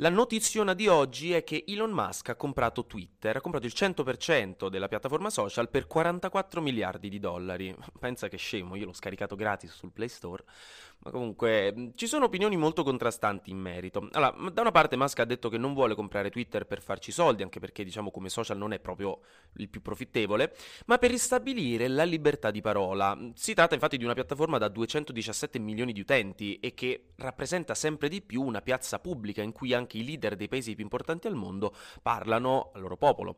La notiziona di oggi è che Elon Musk ha comprato Twitter, ha comprato il 100% della piattaforma social per 44 miliardi di dollari. Pensa che scemo, io l'ho scaricato gratis sul Play Store. Ma comunque ci sono opinioni molto contrastanti in merito. Allora, da una parte Musk ha detto che non vuole comprare Twitter per farci soldi, anche perché diciamo come social non è proprio il più profittevole, ma per ristabilire la libertà di parola. Si tratta infatti di una piattaforma da 217 milioni di utenti e che rappresenta sempre di più una piazza pubblica in cui anche i leader dei paesi più importanti al mondo parlano al loro popolo.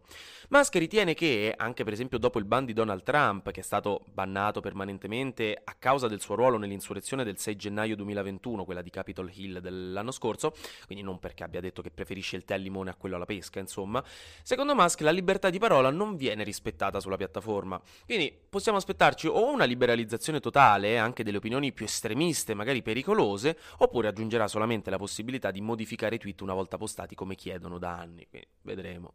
Musk ritiene che, anche per esempio dopo il ban di Donald Trump, che è stato bannato permanentemente a causa del suo ruolo nell'insurrezione del 6 gennaio 2021, quella di Capitol Hill dell'anno scorso, quindi non perché abbia detto che preferisce il tè al limone a quello alla pesca, insomma, secondo Musk la libertà di parola non viene rispettata sulla piattaforma. Quindi possiamo aspettarci o una liberalizzazione totale, anche delle opinioni più estremiste, magari pericolose, oppure aggiungerà solamente la possibilità di modificare i tweet una volta postati come chiedono da anni. Quindi vedremo.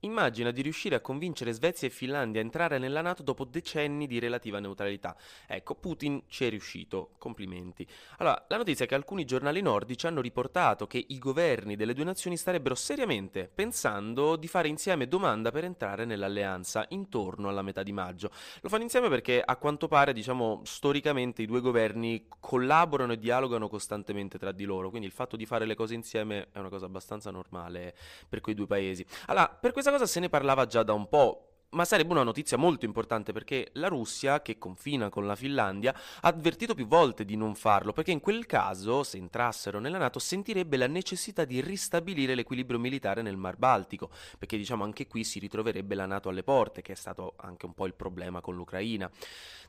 Immagina di riuscire a convincere Svezia e Finlandia a entrare nella Nato dopo decenni di relativa neutralità. Ecco, Putin ci è riuscito. Complimenti. Allora, la notizia è che alcuni giornali nordici hanno riportato che i governi delle due nazioni starebbero seriamente pensando di fare insieme domanda per entrare nell'alleanza intorno alla metà di maggio. Lo fanno insieme perché a quanto pare, diciamo, storicamente i due governi collaborano e dialogano costantemente tra di loro, quindi il fatto di fare le cose insieme è una cosa abbastanza normale per quei due paesi. Allora, per questa cosa se ne parlava già da un po', ma sarebbe una notizia molto importante perché la Russia, che confina con la Finlandia, ha avvertito più volte di non farlo, perché in quel caso, se entrassero nella Nato, sentirebbe la necessità di ristabilire l'equilibrio militare nel Mar Baltico, perché diciamo anche qui si ritroverebbe la Nato alle porte, che è stato anche un po' il problema con l'Ucraina.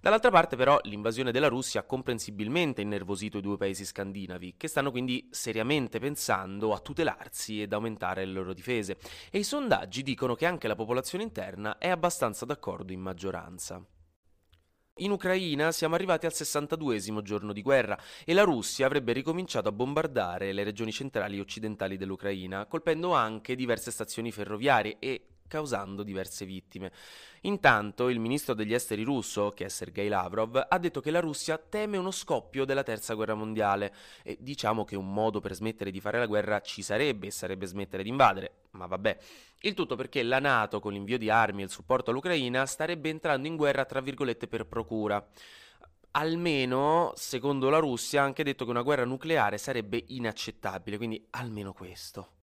Dall'altra parte però l'invasione della Russia ha comprensibilmente innervosito i due paesi scandinavi, che stanno quindi seriamente pensando a tutelarsi ed aumentare le loro difese, e i sondaggi dicono che anche la popolazione interna è abbastanza d'accordo in maggioranza. In Ucraina siamo arrivati al 62 giorno di guerra e la Russia avrebbe ricominciato a bombardare le regioni centrali e occidentali dell'Ucraina, colpendo anche diverse stazioni ferroviarie e causando diverse vittime. Intanto il ministro degli esteri russo, che è Sergei Lavrov, ha detto che la Russia teme uno scoppio della terza guerra mondiale e diciamo che un modo per smettere di fare la guerra ci sarebbe e sarebbe smettere di invadere, ma vabbè. Il tutto perché la Nato, con l'invio di armi e il supporto all'Ucraina, starebbe entrando in guerra tra virgolette per procura. Almeno, secondo la Russia, ha anche detto che una guerra nucleare sarebbe inaccettabile, quindi almeno questo.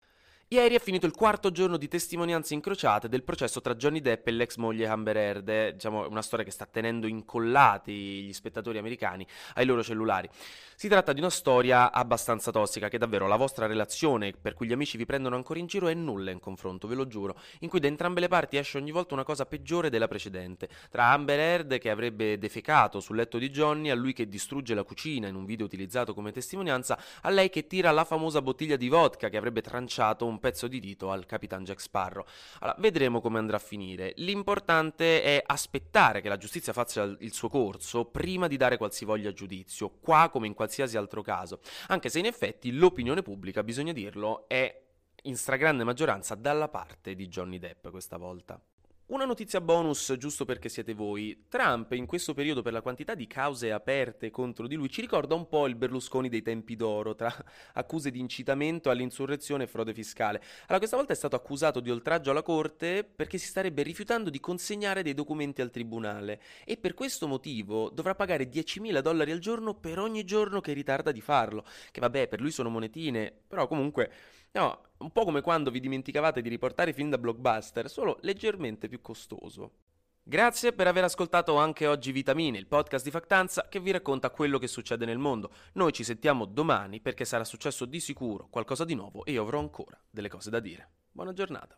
Ieri è finito il quarto giorno di testimonianze incrociate del processo tra Johnny Depp e l'ex moglie Amber Heard, è, diciamo una storia che sta tenendo incollati gli spettatori americani ai loro cellulari. Si tratta di una storia abbastanza tossica che davvero la vostra relazione, per cui gli amici vi prendono ancora in giro, è nulla in confronto, ve lo giuro, in cui da entrambe le parti esce ogni volta una cosa peggiore della precedente. Tra Amber Heard che avrebbe defecato sul letto di Johnny, a lui che distrugge la cucina in un video utilizzato come testimonianza, a lei che tira la famosa bottiglia di vodka che avrebbe tranciato un pezzo di dito al Capitan Jack Sparrow. Allora, vedremo come andrà a finire. L'importante è aspettare che la giustizia faccia il suo corso prima di dare qualsivoglia giudizio, qua come in qualsiasi altro caso, anche se in effetti l'opinione pubblica, bisogna dirlo, è in stragrande maggioranza dalla parte di Johnny Depp questa volta. Una notizia bonus, giusto perché siete voi. Trump, in questo periodo, per la quantità di cause aperte contro di lui, ci ricorda un po' il Berlusconi dei tempi d'oro, tra accuse di incitamento all'insurrezione e frode fiscale. Allora, questa volta è stato accusato di oltraggio alla corte perché si starebbe rifiutando di consegnare dei documenti al tribunale e per questo motivo dovrà pagare 10.000 dollari al giorno per ogni giorno che ritarda di farlo. Che vabbè, per lui sono monetine, però comunque No, un po' come quando vi dimenticavate di riportare film da blockbuster, solo leggermente più costoso. Grazie per aver ascoltato anche oggi Vitamine, il podcast di Factanza che vi racconta quello che succede nel mondo. Noi ci sentiamo domani perché sarà successo di sicuro qualcosa di nuovo e io avrò ancora delle cose da dire. Buona giornata.